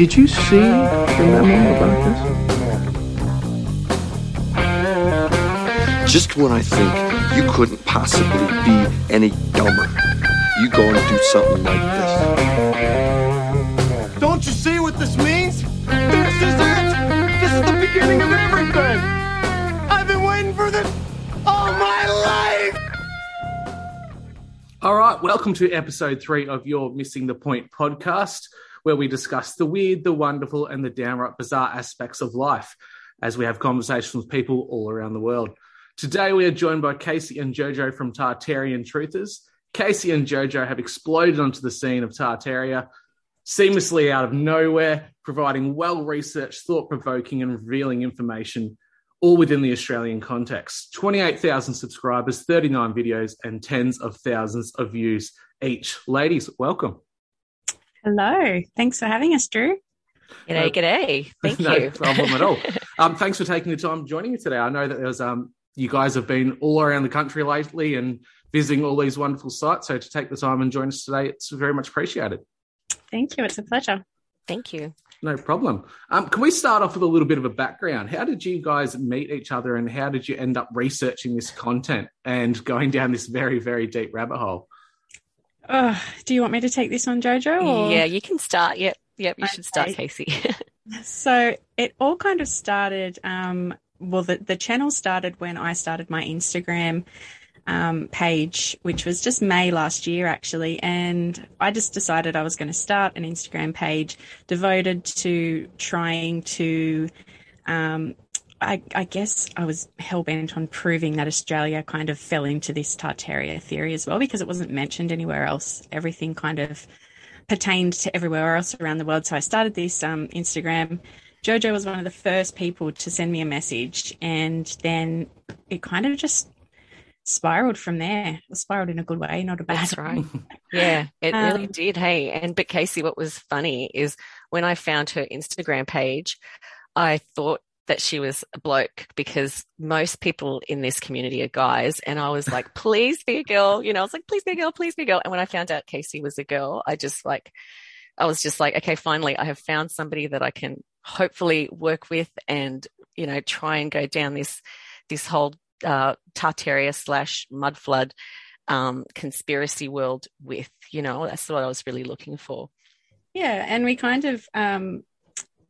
Did you see the memo about this? Just when I think you couldn't possibly be any dumber, you go and do something like this. Don't you see what this means? This is it! This is the beginning of everything! I've been waiting for this all my life! All right, welcome to episode three of your Missen the Point podcast, where we discuss the weird, the wonderful, and the downright bizarre aspects of life as we have conversations with people all around the world. Today, we are joined by Casey and Jojo from Tartarian Truthers. Casey and Jojo have exploded onto the scene of Tartaria seamlessly out of nowhere, providing well researched, thought provoking, and revealing information, all within the Australian context. 28,000 subscribers, 39 videos, and tens of thousands of views each. Ladies, welcome. Hello. Thanks for having us, Drew. G'day, Uh, g'day. Thank no you. No problem at all. Um, thanks for taking the time joining me today. I know that there was um, you guys have been all around the country lately and visiting all these wonderful sites. So to take the time and join us today, it's very much appreciated. Thank you. It's a pleasure. Thank you. No problem. Um, can we start off with a little bit of a background? How did you guys meet each other and how did you end up researching this content and going down this very, very deep rabbit hole? Oh, do you want me to take this on, Jojo? Or? Yeah, you can start. Yep, yep. You should start, Casey. So it all kind of started. Um, well, the the channel started when I started my Instagram um, page, which was just May last year, actually, and I just decided I was going to start an Instagram page devoted to trying to. Um, I, I guess I was hell bent on proving that Australia kind of fell into this Tartaria theory as well because it wasn't mentioned anywhere else. Everything kind of pertained to everywhere else around the world. So I started this um, Instagram. Jojo was one of the first people to send me a message, and then it kind of just spiraled from there. It spiraled in a good way, not a bad. That's right. Yeah, it really Um, did. Hey, and but Casey, what was funny is when I found her Instagram page, I thought that she was a bloke because most people in this community are guys. And I was like, please be a girl. You know, I was like, please be a girl, please be a girl. And when I found out Casey was a girl, I just like, I was just like, okay, finally, I have found somebody that I can hopefully work with and, you know, try and go down this, this whole, uh, Tartaria slash mud flood, um, conspiracy world with, you know, that's what I was really looking for. Yeah, and we kind of, um,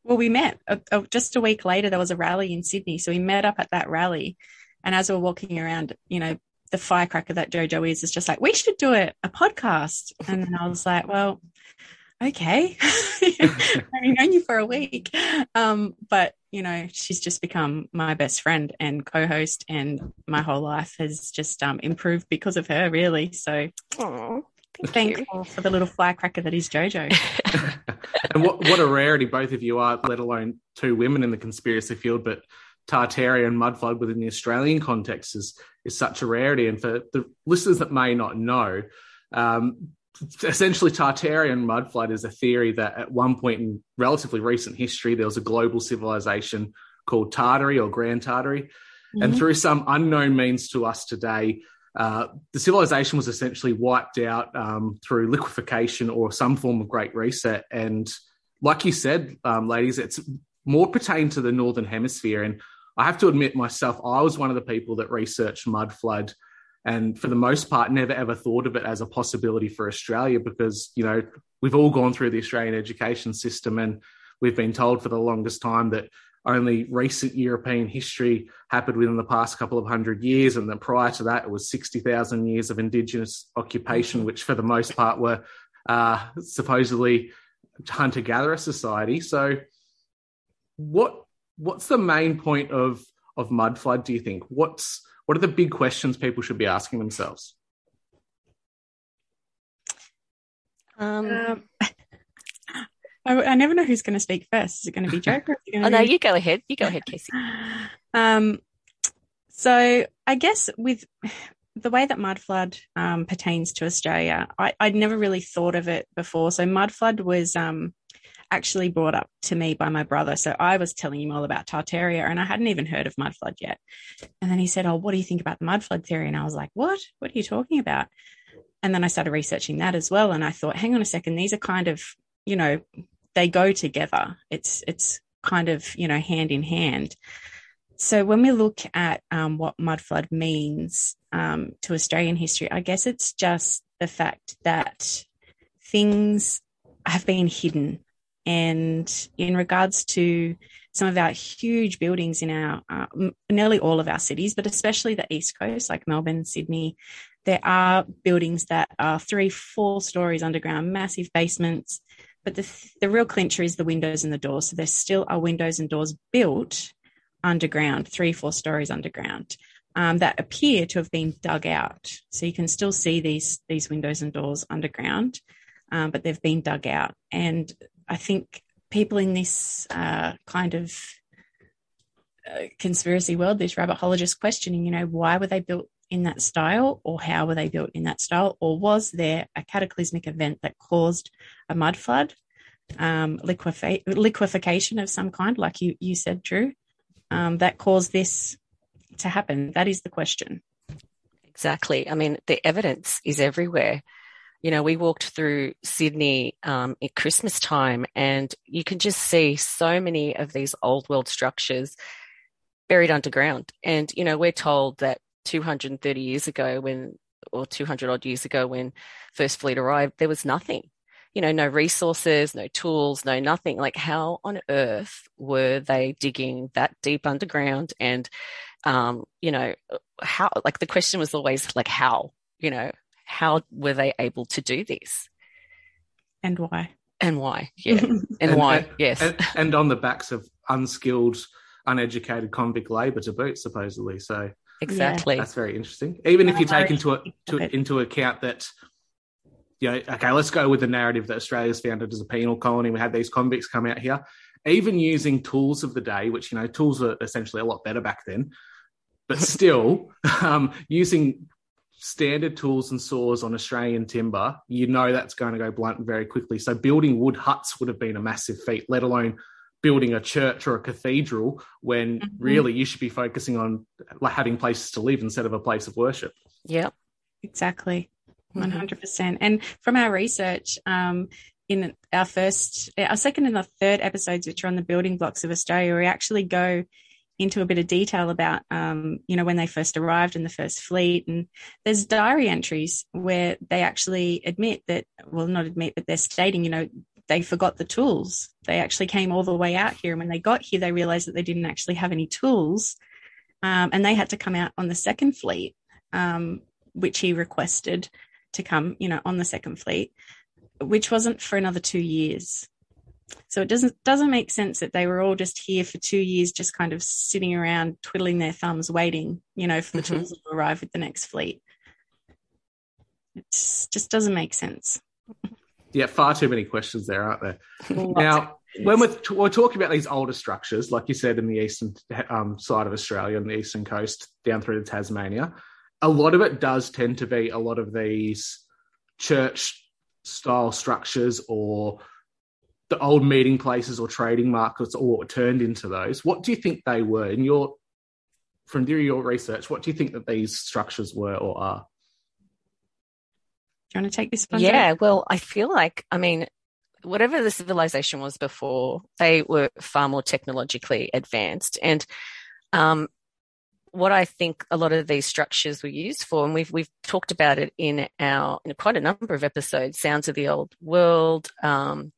well, we met uh, uh, just a week later. There was a rally in Sydney, so we met up at that rally. And as we were walking around, you know, the firecracker that JoJo is is just like, we should do a, a podcast. And then I was like, well, okay, I've only known you for a week, um, but you know, she's just become my best friend and co-host, and my whole life has just um, improved because of her, really. So you. Thankful for the little firecracker that is JoJo. and what, what a rarity both of you are, let alone two women in the conspiracy field, but Tartaria and Mudflood within the Australian context is, is such a rarity. And for the listeners that may not know, um, essentially Tartaria and Mudflood is a theory that at one point in relatively recent history, there was a global civilization called Tartary or Grand Tartary. And Mhm. through some unknown means to us today, uh, the civilization was essentially wiped out um, through liquefaction or some form of great reset. And like you said, um, ladies, it's more pertained to the northern hemisphere. And I have to admit myself, I was one of the people that researched mud flood, and for the most part, never ever thought of it as a possibility for Australia because you know we've all gone through the Australian education system, and we've been told for the longest time that only recent European history happened within the past couple of hundred years, and then prior to that, it was sixty thousand years of Indigenous occupation, which for the most part were uh, supposedly hunter gatherer society. So, what what's the main point of of mud flood? Do you think what's What are the big questions people should be asking themselves? Um, Um, I, I never know who's going to speak first. Is it going to be Joe? Or is it oh no, be you go ahead. You go ahead, Casey. Um, so I guess with the way that mud flood um, pertains to Australia, I, I'd never really thought of it before. So mud flood was um, actually brought up to me by my brother. So I was telling him all about Tartaria, and I hadn't even heard of mud flood yet. And then he said, "Oh, what do you think about the mud flood theory?" And I was like, "What? What are you talking about?" And then I started researching that as well, and I thought, "Hang on a second, these are kind of, you know, they go together. It's it's kind of you know hand in hand." So when we look at um, what mud flood means um, to Australian history, I guess it's just the fact that things have been hidden. And in regards to some of our huge buildings in our, uh, nearly all of our cities, but especially the East Coast, like Melbourne, Sydney, there are buildings that are three, four stories underground, massive basements. But the, the real clincher is the windows and the doors. So there still are windows and doors built underground, three, four stories underground, um, that appear to have been dug out. So you can still see these these windows and doors underground, um, but they've been dug out. And I think people in this uh, kind of uh, conspiracy world, this rabbit hole, are just questioning, you know, why were they built in that style, or how were they built in that style, or was there a cataclysmic event that caused a mud flood? Um, liquefa- liquefaction of some kind, like you you said, Drew, um, that caused this to happen? That is the question. Exactly. I mean, the evidence is everywhere. You know, we walked through Sydney um, at Christmas time, and you can just see so many of these old world structures buried underground. And, you know, we're told that 230 years ago, when, or 200 odd years ago, when First Fleet arrived, there was nothing you know, no resources, no tools, no nothing. Like, how on earth were they digging that deep underground? And, um, you know, how, like, the question was always, like, how, you know, how were they able to do this? And why? And why? Yeah. And, and why? And, yes. And, and on the backs of unskilled, uneducated convict labour to boot, supposedly. So, exactly. That's very interesting. Even if you take into, a, to, into account that you know, okay, let's go with the narrative that Australia's founded as a penal colony. We had these convicts come out here, even using tools of the day, which, you know, tools were essentially a lot better back then, but still um, using standard tools and saws on Australian timber, you know that's going to go blunt very quickly. So building wood huts would have been a massive feat, let alone building a church or a cathedral when mm-hmm. really you should be focusing on having places to live instead of a place of worship. Yeah, exactly. One hundred percent. And from our research, um, in our first, our second and the third episodes, which are on the building blocks of Australia, we actually go into a bit of detail about, um, you know, when they first arrived in the first fleet. And there's diary entries where they actually admit that, well, not admit, but they're stating, you know, they forgot the tools. They actually came all the way out here. And when they got here, they realized that they didn't actually have any tools. Um, and they had to come out on the second fleet, um, which he requested to come, you know, on the second fleet, which wasn't for another two years. So it doesn't doesn't make sense that they were all just here for two years, just kind of sitting around twiddling their thumbs, waiting, you know, for the mm-hmm. tools to arrive with the next fleet. It just doesn't make sense. Yeah, far too many questions there, aren't there? now, when we're, we're, talking about these older structures, like you said, in the eastern um, side of Australia, on the eastern coast, down through to Tasmania, a lot of it does tend to be a lot of these church style structures or the old meeting places or trading markets or turned into those. What do you think they were in your from your research? What do you think that these structures were or are? Do you want to take this one? Yeah, well, I feel like, I mean, whatever the civilization was before, they were far more technologically advanced. And um, what I think a lot of these structures were used for, and we've we've talked about it in our in quite a number of episodes, Sounds of the Old World. Um,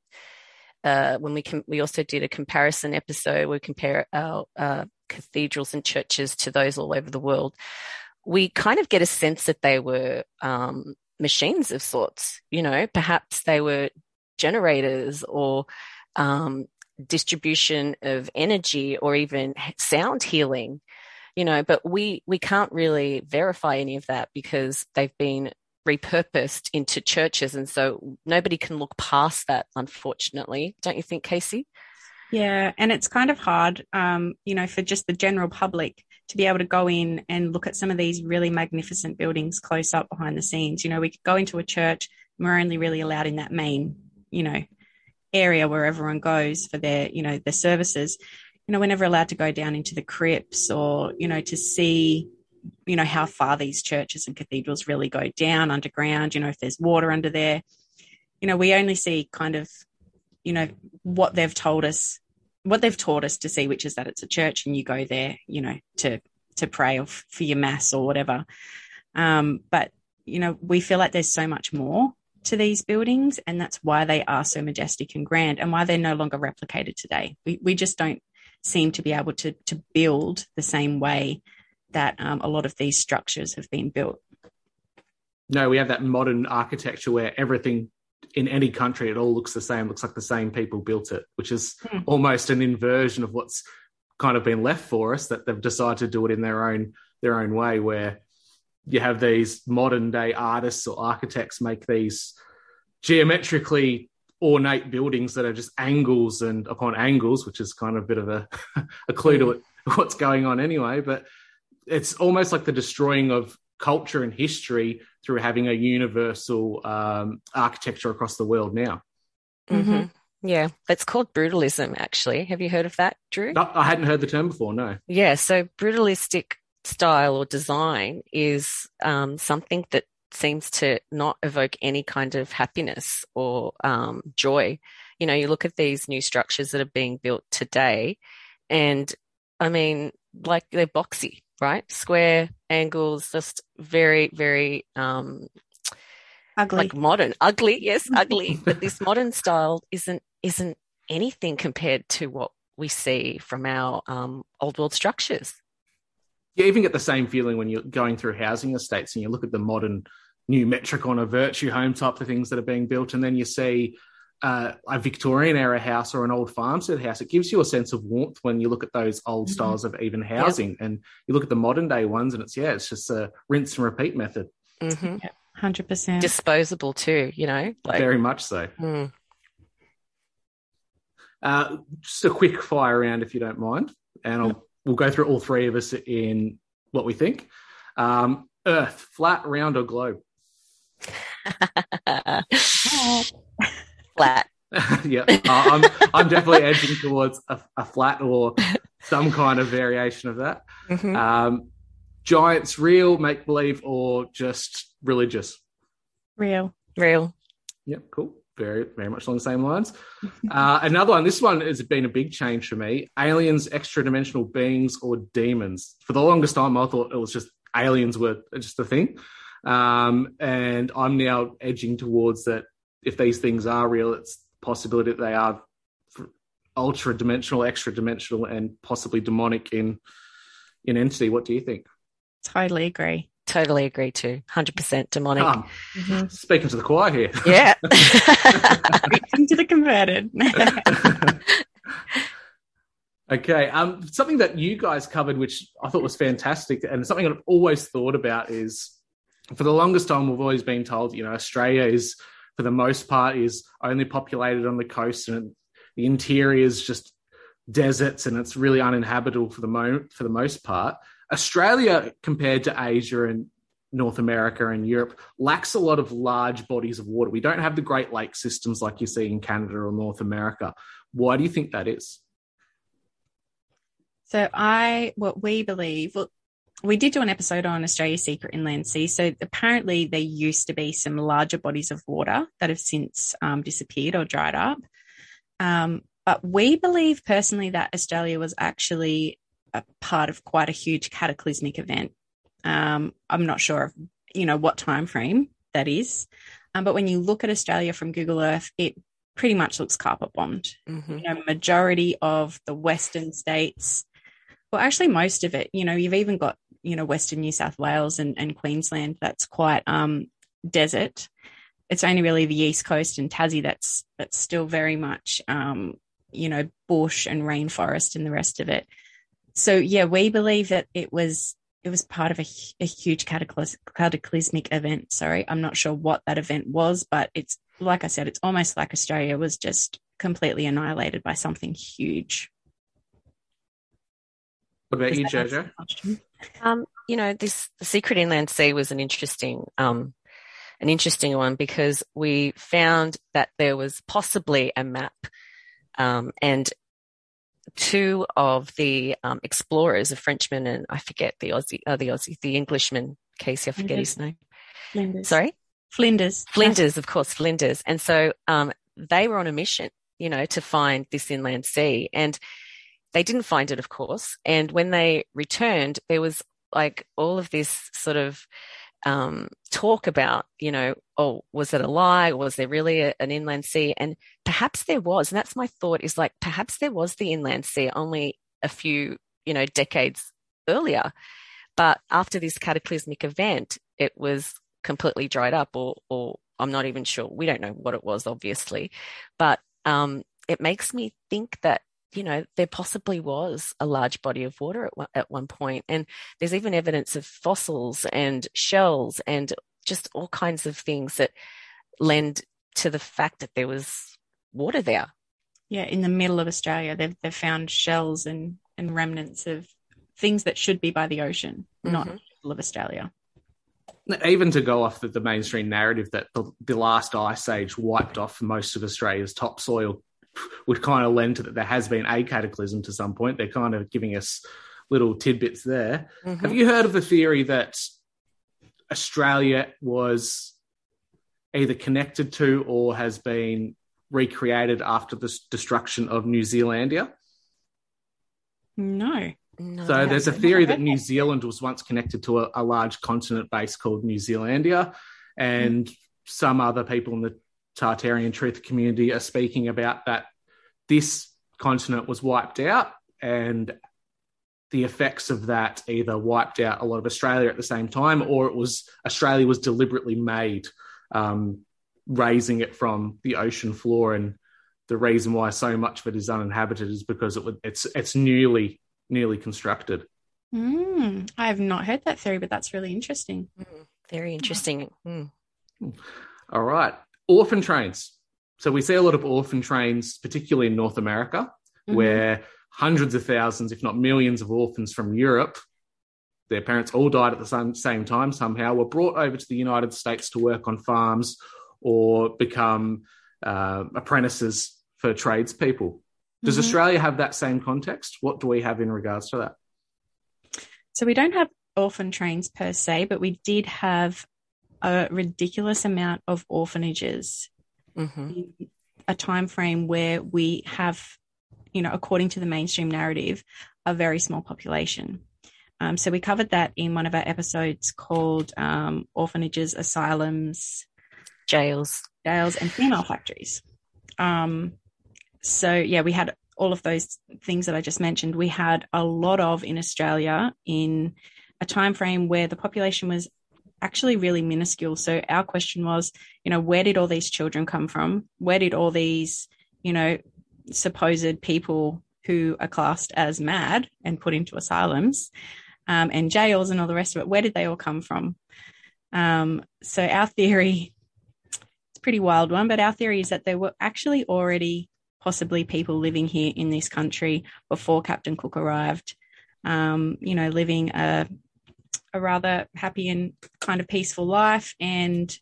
uh, when we can, we also did a comparison episode. We compare our uh, cathedrals and churches to those all over the world. We kind of get a sense that they were um, machines of sorts. You know, perhaps they were generators or um, distribution of energy or even sound healing you know, but we we can't really verify any of that because they've been repurposed into churches, and so nobody can look past that. Unfortunately, don't you think, Casey? Yeah, and it's kind of hard, um, you know, for just the general public to be able to go in and look at some of these really magnificent buildings close up behind the scenes. You know, we could go into a church, and we're only really allowed in that main, you know, area where everyone goes for their, you know, their services. You know, we're never allowed to go down into the crypts or, you know, to see, you know, how far these churches and cathedrals really go down underground, you know, if there's water under there. You know, we only see kind of, you know, what they've told us, what they've taught us to see, which is that it's a church and you go there, you know, to to pray or for your mass or whatever. Um, but you know, we feel like there's so much more to these buildings, and that's why they are so majestic and grand, and why they're no longer replicated today. We we just don't seem to be able to to build the same way that um, a lot of these structures have been built. No, we have that modern architecture where everything in any country it all looks the same, looks like the same people built it, which is Hmm. almost an inversion of what's kind of been left for us that they've decided to do it in their own their own way where you have these modern day artists or architects make these geometrically ornate buildings that are just angles and upon angles, which is kind of a bit of a, a clue to it, what's going on anyway. But it's almost like the destroying of culture and history through having a universal um, architecture across the world now. hmm Yeah, it's called brutalism. Actually, have you heard of that, Drew? No, I hadn't heard the term before. No. Yeah, so brutalistic style or design is um, something that seems to not evoke any kind of happiness or um, joy. You know, you look at these new structures that are being built today, and I mean, like they're boxy, right? Square angles, just very, very um, Ugly. like modern, ugly, yes, ugly. but this modern style isn't isn't anything compared to what we see from our um, old world structures. You even get the same feeling when you're going through housing estates and you look at the modern new Metricon or Virtue home type of things that are being built, and then you see uh, a Victorian era house or an old farmstead house. It gives you a sense of warmth when you look at those old Mhm. styles of even housing, and you look at the modern day ones, and it's yeah, it's just a rinse and repeat method. hmm Hundred percent. Disposable too, you know. Like, Very much so. mm, Uh, just a quick fire round, if you don't mind, and I'll, we'll go through all three of us in what we think. Um, Earth, flat, round, or globe? flat. yeah, uh, I'm I'm definitely edging towards a, a flat or some kind of variation of that. Mhm. Um, giants, real, make believe, or just religious? Real. Real. Yep, cool. Very, very much along the same lines. Uh, another one. This one has been a big change for me. Aliens, extra dimensional beings, or demons. For the longest time, I thought it was just aliens were just a thing, um, and I'm now edging towards that. If these things are real, it's a possibility that they are ultra dimensional, extra dimensional, and possibly demonic in in entity. What do you think? Totally agree. Totally agree too. 100% demonic. Ah, speaking to the choir here. Yeah. Preaching to the converted. Okay. Um, something that you guys covered, which I thought was fantastic, and something I've always thought about is for the longest time, we've always been told, you know, Australia is, for the most part, is only populated on the coast and the interior is just deserts and it's really uninhabitable for the mo- for the most part. Australia, compared to Asia and North America and Europe, lacks a lot of large bodies of water. We don't have the Great Lake systems like you see in Canada or North America. Why do you think that is? So I, what we believe, well, we did do an episode on Australia's secret inland sea. So apparently there used to be some larger bodies of water that have since um, disappeared or dried up. Um, but we believe personally that Australia was actually a part of quite a huge cataclysmic event. Um, I'm not sure of, you know, what time frame that is. Um, but when you look at Australia from Google Earth, it pretty much looks carpet bombed Mhm. you know, majority of the Western states, well, actually most of it, you know, you've even got, you know, Western New South Wales and, and Queensland that's quite um, desert. It's only really the East Coast and Tassie that's that's still very much, um, you know, bush and rainforest and the rest of it. so yeah, we believe that it was it was part of a, a huge cataclys- cataclysmic event. Sorry, I'm not sure what that event was, but it's like I said, it's almost like Australia was just completely annihilated by something huge. What about Does you, Jojo? Um, you know, this the secret inland sea was an interesting um an interesting one because we found that there was possibly a map um, and two of the um, explorers, a Frenchman and I forget the Aussie, uh, the Aussie, the Englishman, Casey, I forget his name. Flinders. Sorry? Flinders. Flinders, of course, Flinders. And so um, they were on a mission, you know, to find this inland sea. And they didn't find it, of course. And when they returned, there was like all of this sort of um, talk about, you know, oh, was it a lie? Was there really a, an inland sea? And perhaps there was. And that's my thought is like, perhaps there was the inland sea only a few, you know, decades earlier. But after this cataclysmic event, it was completely dried up, or, or I'm not even sure. We don't know what it was, obviously. But um, it makes me think that you know, there possibly was a large body of water at one, at one point. And there's even evidence of fossils and shells and just all kinds of things that lend to the fact that there was water there. Yeah, in the middle of Australia, they've they've found shells and and remnants of things that should be by the ocean, not Mhm. in the middle of Australia. Even to go off the, the mainstream narrative that the, the last ice age wiped off most of Australia's topsoil would kind of lend to that there has been a cataclysm to some point. They're kind of giving us little tidbits there. Mhm. Have you heard of the theory that Australia was either connected to or has been recreated after the destruction of New Zealandia? No. No, So there's a theory that New Zealand was once connected to a, a large continent base called New Zealandia, and some other people in the Tartarian truth community are speaking about that this continent was wiped out, and the effects of that either wiped out a lot of Australia at the same time, or it was Australia was deliberately made, um, raising it from the ocean floor, and the reason why so much of it is uninhabited is because it would, it's it's newly newly constructed. Mm, I have not heard that theory, but that's really interesting. Mm, Very interesting. Mm. All right. Orphan trains. So we see a lot of orphan trains, particularly in North America, Mhm. where hundreds of thousands, if not millions, of orphans from Europe, their parents all died at the same, time somehow, were brought over to the United States to work on farms or become uh, apprentices for tradespeople. Does Mhm. Australia have that same context? What do we have in regards to that? So we don't have orphan trains per se, but we did have a ridiculous amount of orphanages Mhm. in a time frame where we have, you know, according to the mainstream narrative, a very small population. Um, so we covered that in one of our episodes called um, "Orphanages, Asylums, Jails. Jails, and Female Factories." Um, so yeah, we had all of those things that I just mentioned. We had a lot of in Australia in a time frame where the population was actually really minuscule. So our question was, you know, where did all these children come from? Where did all these, you know, supposed people who are classed as mad and put into asylums um, and jails and all the rest of it, where did they all come from? Um, so our theory, it's a pretty wild one, but our theory is that there were actually already possibly people living here in this country before Captain Cook arrived, um, you know, living a a rather happy and kind of peaceful life. And,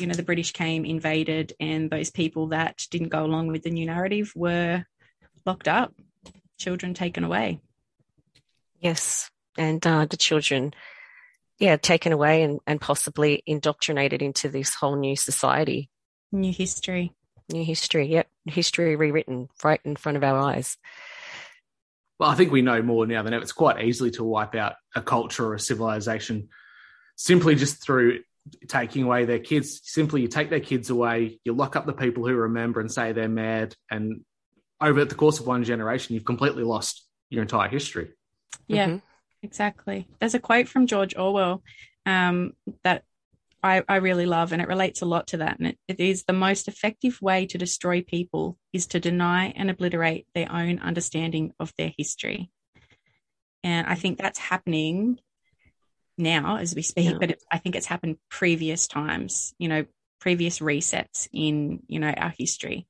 you know, the British came, invaded, and those people that didn't go along with the new narrative were locked up, children taken away. Yes. And uh, the children, yeah, taken away and, and possibly indoctrinated into this whole new society, New history. new history. Yep. History rewritten right in front of our eyes. Well, I think we know more now than ever. It's quite easily to wipe out a culture or a civilization simply just through taking away their kids. Simply, you take their kids away, you lock up the people who remember and say they're mad, and over the course of one generation, you've completely lost your entire history. Yeah, Mhm. exactly. There's a quote from George Orwell um, that I, I really love, and it relates a lot to that. And it, it is the most effective way to destroy people is to deny and obliterate their own understanding of their history. And I think that's happening now as we speak, Yeah. but it, I think it's happened previous times, you know, previous resets in, you know, our history.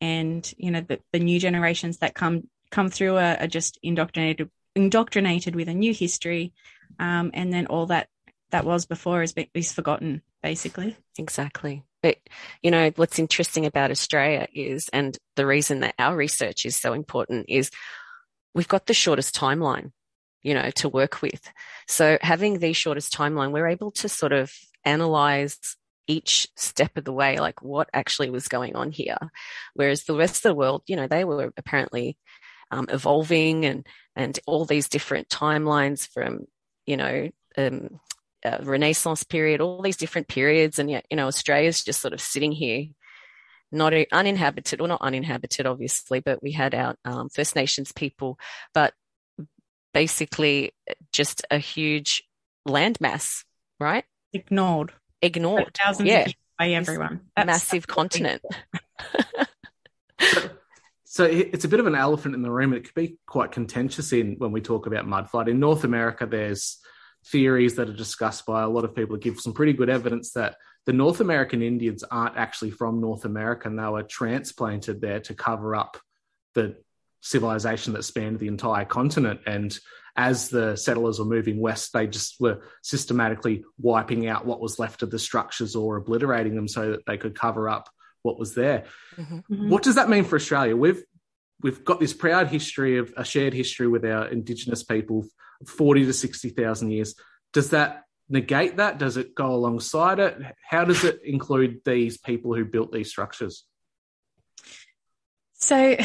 And, you know, the, the new generations that come come through are, are just indoctrinated indoctrinated with a new history. Um, and then all that that was before is, is forgotten, basically. Exactly. But, you know, what's interesting about Australia is, and the reason that our research is so important is we've got the shortest timeline, you know, to work with. So having the shortest timeline, we're able to sort of analyze each step of the way, like what actually was going on here. Whereas the rest of the world, you know, they were apparently um, evolving and, and all these different timelines from, you know, um, uh, Renaissance period, all these different periods, and yet you know Australia's just sort of sitting here, not uninhabited, or not uninhabited, obviously, but we had our um, First Nations people, but basically just a huge landmass, right? Ignored. Ignored. For thousands yeah, of years by everyone. That's- massive that's continent. So it's a bit of an elephant in the room. It could be quite contentious in when we talk about mudflood. In North America, there's theories that are discussed by a lot of people give some pretty good evidence that the North American Indians aren't actually from North America and they were transplanted there to cover up the civilization that spanned the entire continent. And as the settlers were moving west, they just were systematically wiping out what was left of the structures or obliterating them so that they could cover up what was there. Mhm. What does that mean for Australia? We've we've got this proud history of a shared history with our Indigenous people, forty to sixty thousand years. Does that negate that? Does it go alongside it? How does it include these people who built these structures? So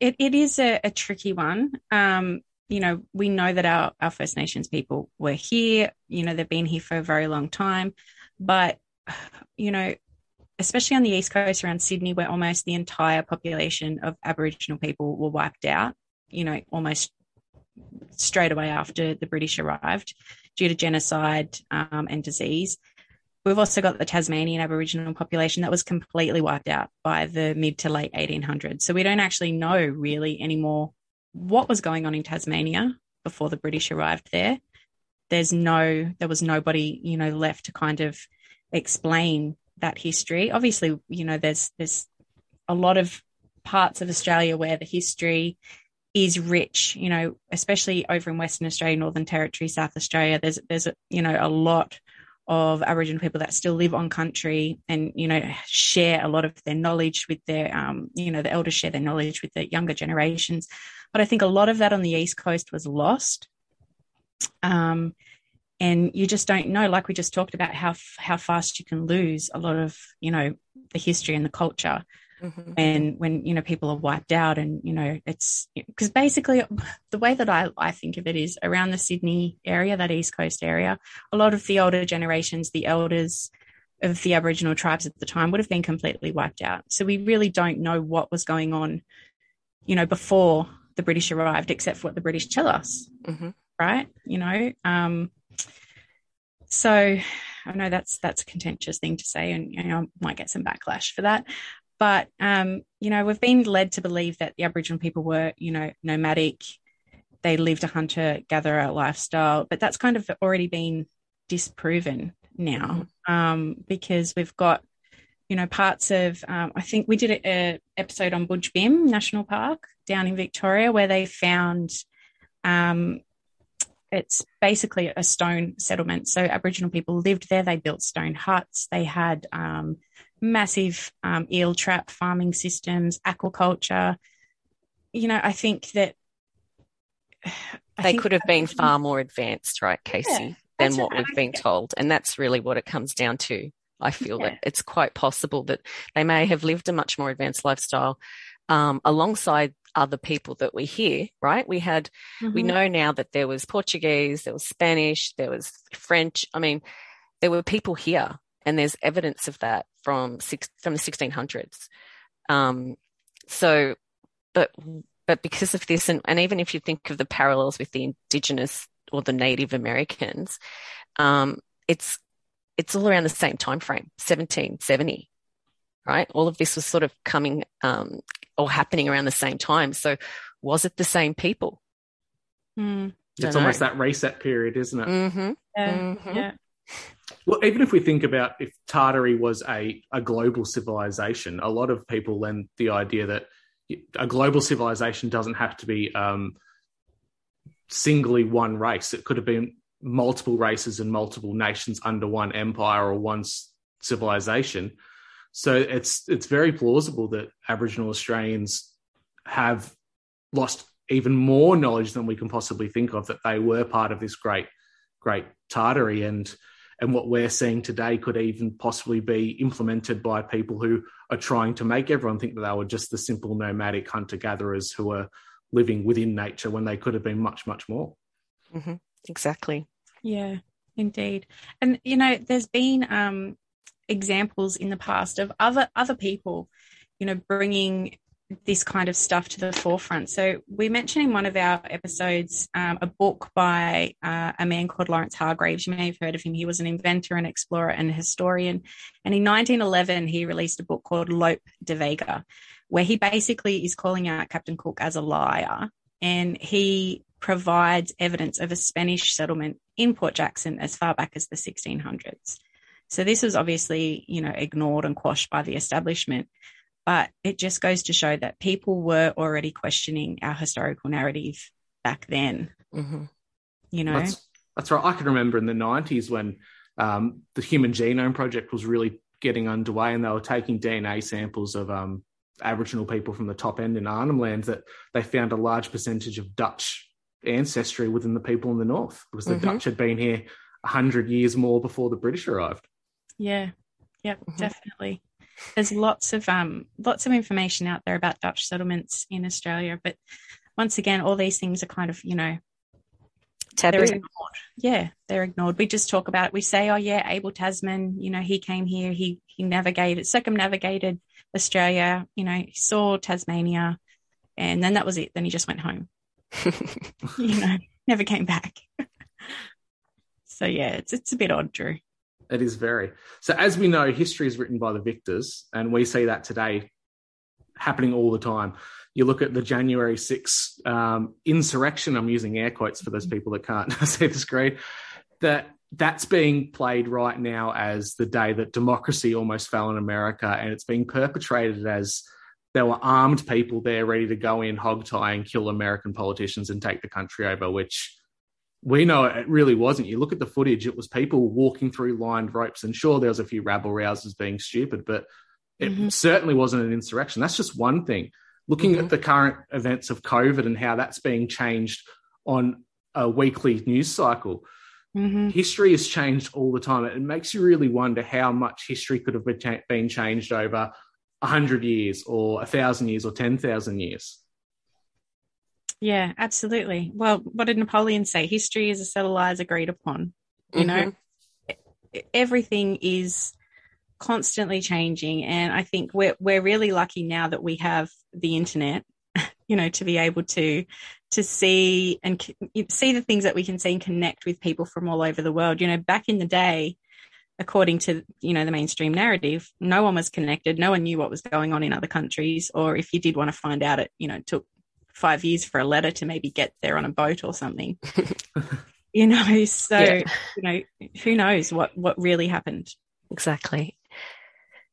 it, it is a, a tricky one. Um, you know, we know that our, our First Nations people were here, you know, they've been here for a very long time. But, you know, especially on the East Coast around Sydney, where almost the entire population of Aboriginal people were wiped out, you know, almost straight away after the British arrived due to genocide um, and disease. We've also got the Tasmanian Aboriginal population that was completely wiped out by the mid to late 1800s. So we don't actually know really anymore what was going on in Tasmania before the British arrived there. There's no, there was nobody, you know, left to kind of explain that history. Obviously, you know, there's there's a lot of parts of Australia where the history is rich, you know, especially over in Western Australia, Northern Territory, South Australia. There's there's you know a lot of Aboriginal people that still live on country and you know share a lot of their knowledge with their um, you know the elders share their knowledge with the younger generations. But I think a lot of that on the east coast was lost. Um, and you just don't know, like we just talked about, how how fast you can lose a lot of you know the history and the culture Mhm. and when you know people are wiped out and you know it's because basically the way that I, I think of it is around the sydney area that east coast area a lot of the older generations the elders of the aboriginal tribes at the time would have been completely wiped out so we really don't know what was going on you know before the british arrived except for what the british tell us Mhm. right you know um so i know that's that's a contentious thing to say and you know I might get some backlash for that. But um, you know we've been led to believe that the aboriginal people were you know nomadic. They lived a hunter gatherer lifestyle but that's kind of already been disproven now um, because we've got you know parts of um, i think we did an episode on budj bim national park down in victoria where they found um, it's basically a stone settlement so aboriginal people lived there they built stone huts they had um, massive um, eel trap farming systems, aquaculture. You know, I think that I they think could have been far more advanced, right, Casey, Yeah, than what right. we've been told. And that's really what it comes down to. I feel Yeah. that it's quite possible that they may have lived a much more advanced lifestyle um, alongside other people that we hear, right? We had, we Mhm. know now that there was Portuguese, there was Spanish, there was French. I mean, there were people here, and there's evidence of that from six, from the 1600s. Um, so, but but because of this, and, and even if you think of the parallels with the indigenous or the Native Americans, um, it's it's all around the same time frame, 1770, right? All of this was sort of coming um, or happening around the same time. So, was it the same people? Mm. It's almost that reset period, isn't it? Mm-hmm. Yeah, Mhm. yeah. Well, even if we think about if Tartary was a, a global civilization, a lot of people lend the idea that a global civilization doesn't have to be um, singly one race. It could have been multiple races and multiple nations under one empire or one civilization. So it's it's very plausible that Aboriginal Australians have lost even more knowledge than we can possibly think of that they were part of this great great Tartary and and what we're seeing today could even possibly be implemented by people who are trying to make everyone think that they were just the simple nomadic hunter gatherers who were living within nature when they could have been much much more hmm Exactly. Yeah, indeed. And you know, there's been um, examples in the past of other other people, you know, bringing this kind of stuff to the forefront. So we mentioned in one of our episodes um, a book by uh, a man called Lawrence Hargraves. You may have heard of him. He was an inventor, an explorer, and a historian. And in 1911, he released a book called Lope de Vega, where he basically is calling out Captain Cook as a liar, and he provides evidence of a Spanish settlement in Port Jackson as far back as the 1600s. So this was obviously, you know, ignored and quashed by the establishment, but it just goes to show that people were already questioning our historical narrative back then. hmm You know, That's that's right. I can remember in the nineties when um, the Human Genome Project was really getting underway, and they were taking DNA samples of um, Aboriginal people from the top end in Arnhem Land. That they found a large percentage of Dutch ancestry within the people in the north because the Mhm. Dutch had been here a hundred years more before the British arrived. Yeah, yep, Mhm. definitely. There's lots of um, lots of information out there about Dutch settlements in Australia, but once again, all these things are kind of, you know, they're ignored. Yeah, they're ignored. We just talk about it. We say, oh yeah, Abel Tasman, you know, he came here, he he navigated, circumnavigated Australia, you know, he saw Tasmania, and then that was it. Then he just went home. you know, never came back. so yeah, it's it's a bit odd, Drew. It is very. So, as we know, history is written by the victors, and we see that today happening all the time. You look at the January 6th um, insurrection, I'm using air quotes for those people that can't see the screen, that that's being played right now as the day that democracy almost fell in America, and it's being perpetrated as there were armed people there ready to go in, hog tie, and kill American politicians and take the country over, which we know it really wasn't. You look at the footage, it was people walking through lined ropes, and sure, there was a few rabble rousers being stupid, but it Mhm. certainly wasn't an insurrection. That's just one thing. Looking at the current events of COVID and how that's being changed on a weekly news cycle, hmm history has changed all the time. It makes you really wonder how much history could have been been changed over a hundred years, or a thousand years, or ten thousand years. Yeah, absolutely. Well, what did Napoleon say? History is a set of lies agreed upon. You know, mm-hmm. everything is constantly changing, and I think we're we're really lucky now that we have the internet. You know, to be able to to see and see the things that we can see and connect with people from all over the world. You know, back in the day, according to you know the mainstream narrative, no one was connected. No one knew what was going on in other countries, or if you did want to find out, it you know took five years for a letter to maybe get there on a boat or something. you know, so Yeah. you know, who knows what what really happened? Exactly.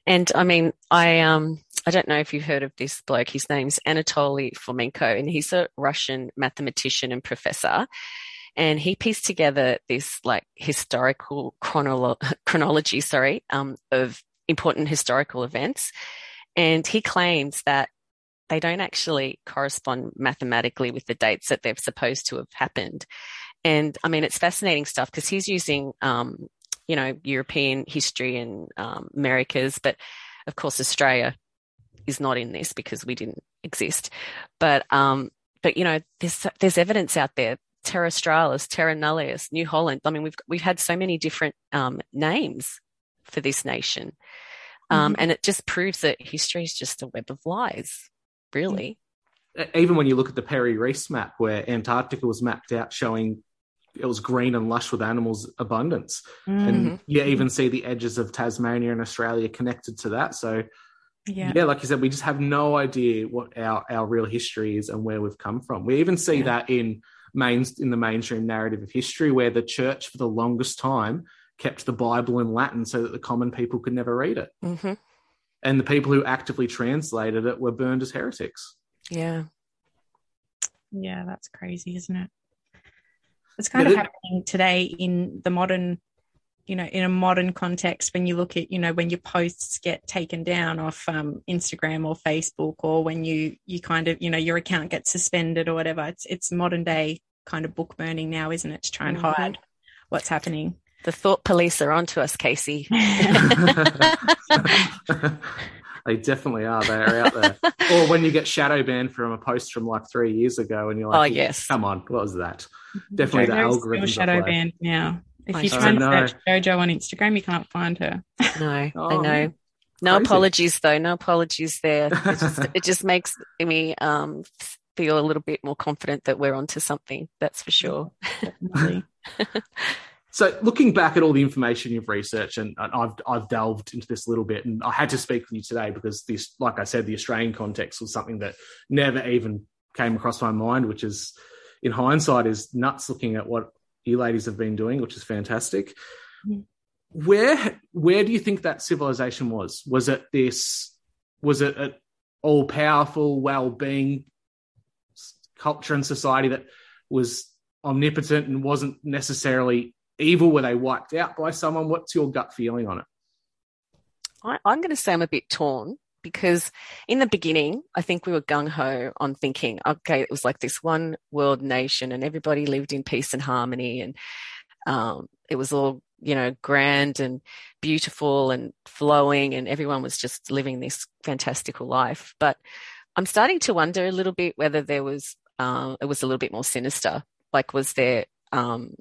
And I mean, I um I don't know if you've heard of this bloke. His name's Anatoly Fomenko, and he's a Russian mathematician and professor. And he pieced together this like historical chronolo- chronology, sorry, um, of important historical events. And he claims that they don't actually correspond mathematically with the dates that they're supposed to have happened. And I mean, it's fascinating stuff because he's using, um, you know, European history and um, Americas, but of course, Australia is not in this because we didn't exist. But, um, but you know, there's there's evidence out there. Terra Australis, Terra Nullius, New Holland. I mean, we've we've had so many different um, names for this nation, um, and it just proves that history is just a web of lies, really. even when you look at the Piri Reis map, where Antarctica was mapped out showing it was green and lush with animals abundance, Mm, and you even see the edges of Tasmania and Australia connected to that. So yeah. yeah. like you said, we just have no idea what our our real history is and where we've come from. We even see Yeah. that in main in the mainstream narrative of history, where the church for the longest time kept the Bible in Latin so that the common people could never read it. hmm And the people who actively translated it were burned as heretics. Yeah. Yeah, that's crazy, isn't it? It's kind of Yeah, that- happening today in the modern, you know, in a modern context when you look at, you know, when your posts get taken down off um, Instagram or Facebook, or when you you kind of, you know, your account gets suspended or whatever. It's it's modern day kind of book burning now, isn't it? To try and Mhm. hide what's happening. The thought police are onto us, Casey. they definitely are. They're out there. or when you get shadow banned from a post from like three years ago, and you're like, Oh, yes. come on, what was that?" Definitely the JoJo's still algorithms. shadow at play. banned now. If I you try and search JoJo on Instagram, you can't find her. No, I Oh, know. No crazy. apologies though. No apologies there. It just, it just makes me um, feel a little bit more confident that we're onto something. That's for sure. So, looking back at all the information you've researched, and, I've I've delved into this a little bit, and I had to speak with you today because this, like I said, the Australian context was something that never even came across my mind, which is, in hindsight, is nuts. Looking at what you ladies have been doing, which is fantastic. Mm. Where where do you think that civilization was? Was it this? Was it an all powerful, well being culture and society that was omnipotent and wasn't necessarily evil? Were they wiped out by someone? What's your gut feeling on it? I, I'm going to say I'm a bit torn because in the beginning, I think we were gung ho on thinking, okay, it was like this one world nation and everybody lived in peace and harmony and um, it was all, you know, grand and beautiful and flowing and everyone was just living this fantastical life. But I'm starting to wonder a little bit whether there was, um, it was a little bit more sinister. Like, was there, um,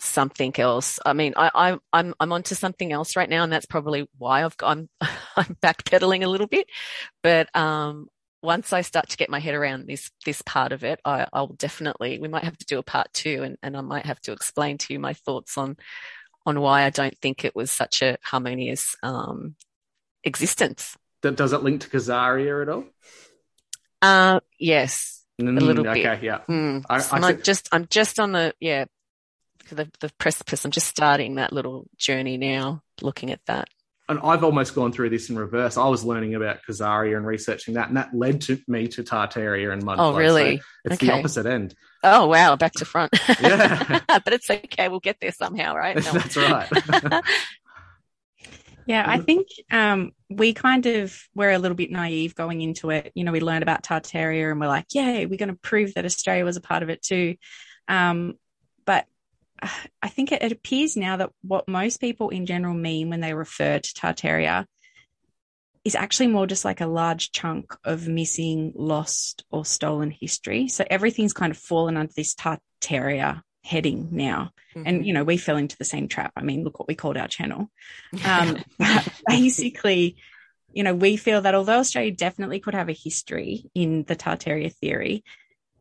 something else. I mean, I, I, I'm I'm onto something else right now, and that's probably why I've got, I'm I'm backpedaling a little bit. But um, once I start to get my head around this this part of it, I, I'll definitely we might have to do a part two, and, and I might have to explain to you my thoughts on on why I don't think it was such a harmonious um, existence. Does it link to Khazaria at all? Uh, yes, Mm, a little okay, bit. yeah. Mm. I, I, I'm think- just I'm just on the yeah the the precipice. I'm just starting that little journey now, looking at that. And I've almost gone through this in reverse. I was learning about Khazaria and researching that, and that led to me to Tartaria and Mudflood. Oh, really? So it's the opposite end. Oh wow, back to front. Yeah. but it's okay. We'll get there somehow, right? No. That's right. Yeah, I think um, we kind of were a little bit naive going into it. You know, we learned about Tartaria and we're like, yay, we're going to prove that Australia was a part of it too. Um, but I think it, it appears now that what most people in general mean when they refer to Tartaria is actually more just like a large chunk of missing, lost, or stolen history. So everything's kind of fallen under this Tartaria heading now. And, you know, we fell into the same trap. I mean, look what we called our channel. Um, but basically, you know, we feel that although Australia definitely could have a history in the Tartaria theory,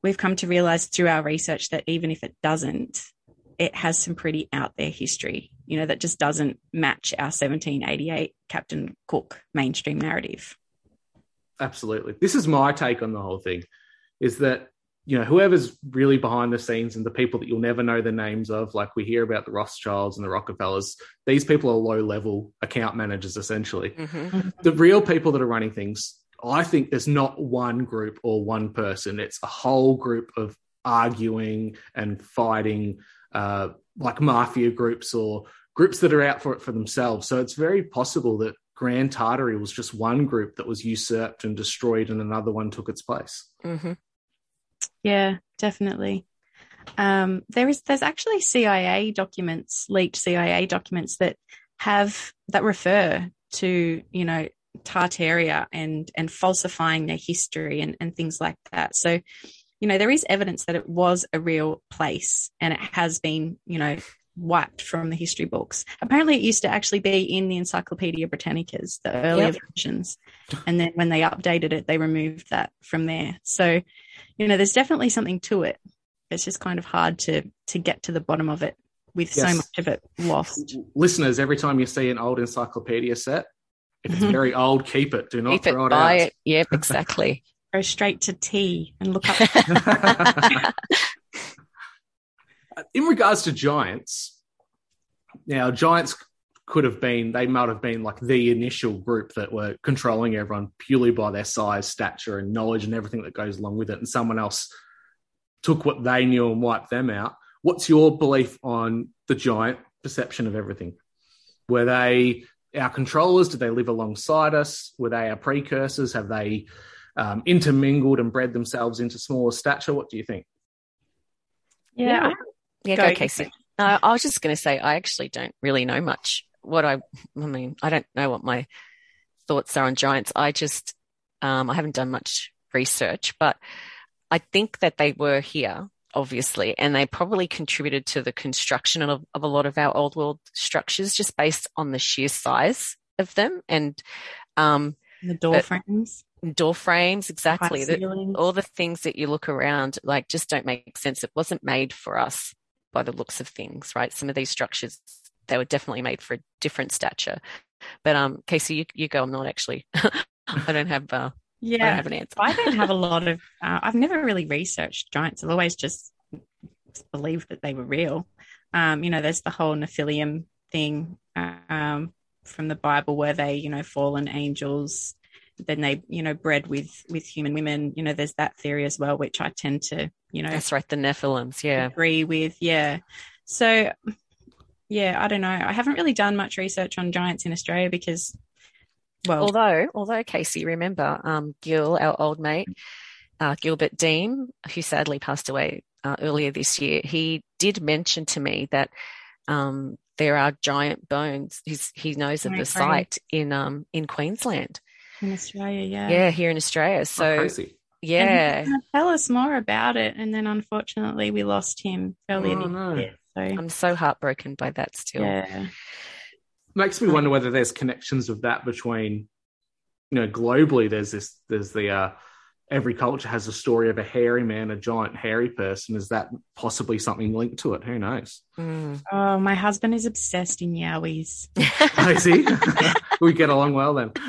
we've come to realize through our research that even if it doesn't, it has some pretty out there history, you know, that just doesn't match our 1788 Captain Cook mainstream narrative. Absolutely. This is my take on the whole thing is that, you know, whoever's really behind the scenes and the people that you'll never know the names of, like we hear about the Rothschilds and the Rockefellers, these people are low level account managers essentially. Mhm. The real people that are running things, I think there's not one group or one person. It's a whole group of arguing and fighting, uh, like mafia groups or groups that are out for it for themselves. So it's very possible that Grand Tartary was just one group that was usurped and destroyed, and another one took its place. hmm Yeah, definitely. Um, there is there's actually CIA documents, leaked CIA documents that have that refer to you know Tartaria and and falsifying their history and and things like that. So you know there is evidence that it was a real place and it has been you know wiped from the history books. Apparently, it used to actually be in the Encyclopedia Britannicas, the earlier Yep. versions, and then when they updated it, they removed that from there. So you know there's definitely something to it it's just kind of hard to to get to the bottom of it with Yes. so much of it lost Listeners, every time you see an old encyclopedia set, if it's Mhm. very old, keep it. Do not Keep throw it buy out. it. Yep, exactly. Go straight to tea and look up in regards to giants, now giants could have been they might have been like the initial group that were controlling everyone purely by their size, stature, and knowledge and everything that goes along with it, and someone else took what they knew and wiped them out. What's your belief on the giant perception of everything? Were they our controllers? Did they live alongside us? Were they our precursors? Have they um, intermingled and bred themselves into smaller stature? What do you think? Yeah. Yeah, go, Casey. Uh, I was just going to say, I actually don't really know much. What I, I mean, I don't know what my thoughts are on giants. I just, um, I haven't done much research, but I think that they were here, obviously, and they probably contributed to the construction of, of a lot of our old world structures just based on the sheer size of them and um, the door frames. Door frames, exactly. All the things that you look around, like, just don't make sense. It wasn't made for us by the looks of things, right? Some of these structures, they were definitely made for a different stature. But um, Casey, you, you go. I'm not actually. I don't have. Uh, yeah, I don't have an answer. I don't have a lot of. Uh, I've never really researched giants. I've always just believed that they were real. Um, you know, there's the whole Nephilim thing um, from the Bible where they, you know, fallen angels. Then they, you know, bred with with human women. You know, there's that theory as well, which I tend to, you know, that's right, the Nephilims. Yeah, agree with. Yeah, so yeah, I don't know. I haven't really done much research on giants in Australia because well, although, although Casey, remember um, Gil, our old mate, uh, Gilbert Dean, who sadly passed away uh, earlier this year, he did mention to me that um, there are giant bones. He's, he knows of the site in um, in Queensland, in Australia. Yeah, yeah, here in Australia. So. Oh, yeah. Tell us more about it. And then unfortunately we lost him earlier oh, no. year. So I'm so heartbroken by that still. Yeah makes me wonder whether there's connections of that between you know globally there's this there's the uh every culture has a story of a hairy man a giant hairy person. Is that possibly something linked to it? Who knows? Mm. oh my husband is obsessed in yowies. I see we get along well then.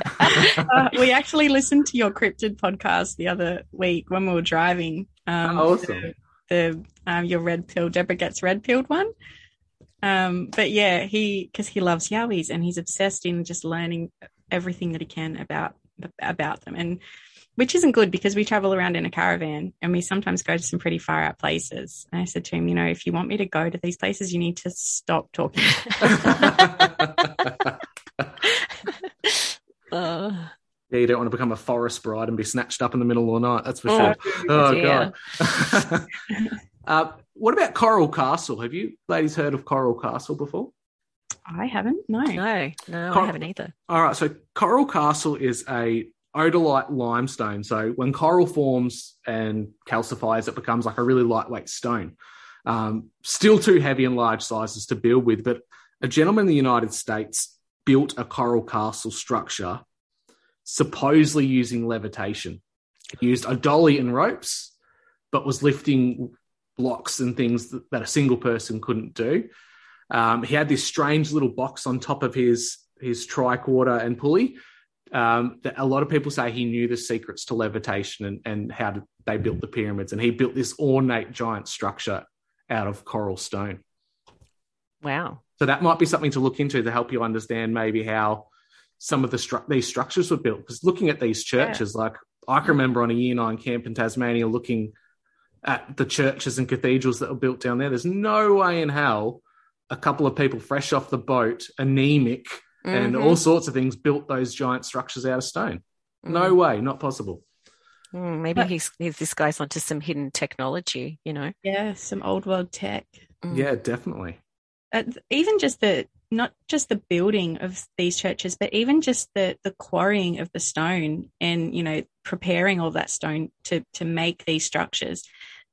Uh, we actually listened to your cryptid podcast the other week when we were driving. Um oh, awesome. the, the um, your red pill deborah gets red pilled one. Um, but yeah, he because he loves yowies and he's obsessed in just learning everything that he can about about them, and which isn't good because we travel around in a caravan and we sometimes go to some pretty far out places. And I said to him, you know, if you want me to go to these places, you need to stop talking. uh. Yeah, you don't want to become a forest bride and be snatched up in the middle of the night. That's for sure. Oh, yeah. god. uh, what about Coral Castle? Have you ladies heard of Coral Castle before? I haven't. No, no, no, Cor- I haven't either. All right, so Coral Castle is a oolite limestone. So when coral forms and calcifies, it becomes like a really lightweight stone. Um, still too heavy and large sizes to build with, but a gentleman in the United States built a coral castle structure supposedly using levitation. He used a dolly and ropes, but was lifting blocks and things that, that a single person couldn't do. Um, he had this strange little box on top of his his tricorder and pulley. Um, that a lot of people say he knew the secrets to levitation and, and how to, they built the pyramids, and he built this ornate giant structure out of coral stone. Wow! So that might be something to look into to help you understand maybe how some of the stru- these structures were built. Because looking at these churches, yeah. like I can remember on a year nine camp in Tasmania, looking at the churches and cathedrals that were built down there. There's no way in hell a couple of people fresh off the boat, anemic, mm-hmm. and all sorts of things built those giant structures out of stone. Mm. No way, not possible. Mm, maybe but, he's, he's this guy's onto some hidden technology, you know? Yeah, some old world tech. Mm. Yeah, definitely. Uh, even just the not just the building of these churches, but even just the the quarrying of the stone and you know preparing all that stone to to make these structures.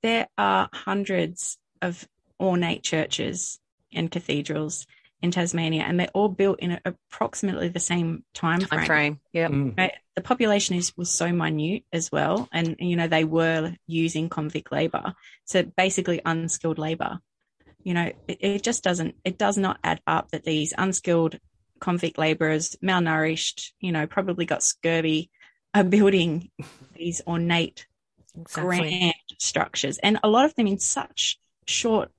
There are hundreds of ornate churches and cathedrals in Tasmania, and they're all built in a, approximately the same time frame. Time frame, yeah. Mm. Right? The population is was so minute as well, and you know they were using convict labour, so basically unskilled labour you know, it, it just doesn't, it does not add up that these unskilled convict laborers, malnourished, you know, probably got scurvy, are building these ornate, exactly. grand structures. And a lot of them in such short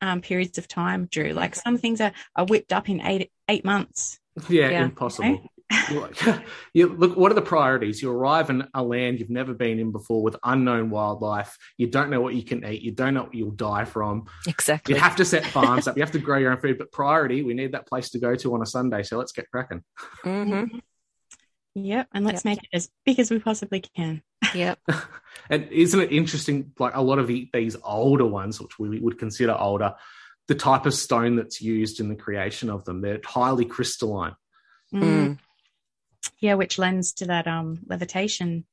um, periods of time, Drew. Like some things are, are whipped up in eight eight months. Yeah, Yeah. impossible. you look, what are the priorities? You arrive in a land you've never been in before with unknown wildlife. You don't know what you can eat. You don't know what you'll die from. Exactly. You have to set farms up. You have to grow your own food. But priority, we need that place to go to on a Sunday. So let's get cracking. hmm Yep, and let's Yep. make it as big as we possibly can. Yep. And isn't it interesting? Like a lot of the, these older ones, which we would consider older, the type of stone that's used in the creation of them, they're highly crystalline. Mm. Yeah, which lends to that um levitation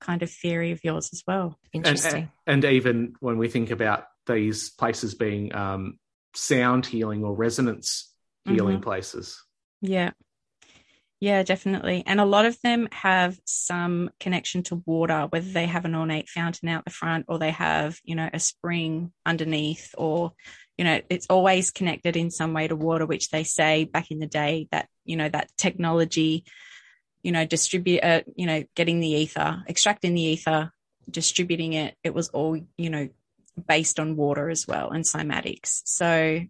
kind of theory of yours as well. And, Interesting. and even when we think about these places being um, sound healing or resonance healing places. Yeah. Yeah, definitely. And a lot of them have some connection to water, whether they have an ornate fountain out the front or they have, you know, a spring underneath or, you know, it's always connected in some way to water, which they say back in the day that, you know, that technology, you know, distribute, uh, you know, getting the ether, extracting the ether, distributing it, it was all, you know, based on water as well and cymatics. So,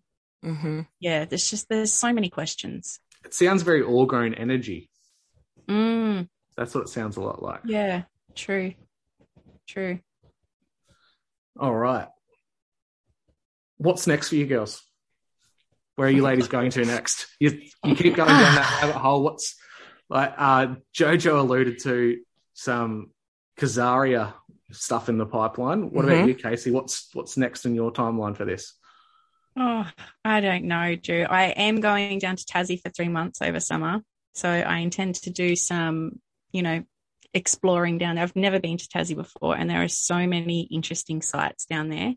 hmm yeah, there's just, there's so many questions. It sounds very orgone energy. Mm. That's what it sounds a lot like. Yeah, true. True. All right. What's next for you girls? Where are you ladies going to next? You, you keep going down that rabbit hole. What's like uh, Jojo alluded to some Khazaria stuff in the pipeline. What about Mhm. you, Casey? What's what's next in your timeline for this? Oh, I don't know, Drew. I am going down to Tassie for three months over summer. So I intend to do some, you know, exploring down there. I've never been to Tassie before, and there are so many interesting sites down there.